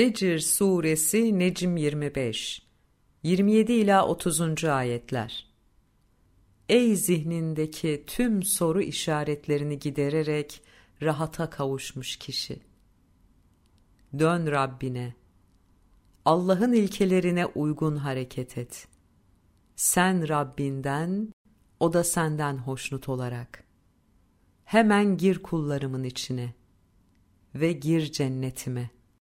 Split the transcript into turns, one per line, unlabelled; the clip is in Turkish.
Fecr Suresi Necim 25 27 ila 30. ayetler. Ey zihnindeki tüm soru işaretlerini gidererek rahata kavuşmuş kişi. Dön Rabbine. Allah'ın ilkelerine uygun hareket et. Sen Rabbinden, o da senden hoşnut olarak. Hemen gir kullarımın içine ve gir cennetime.''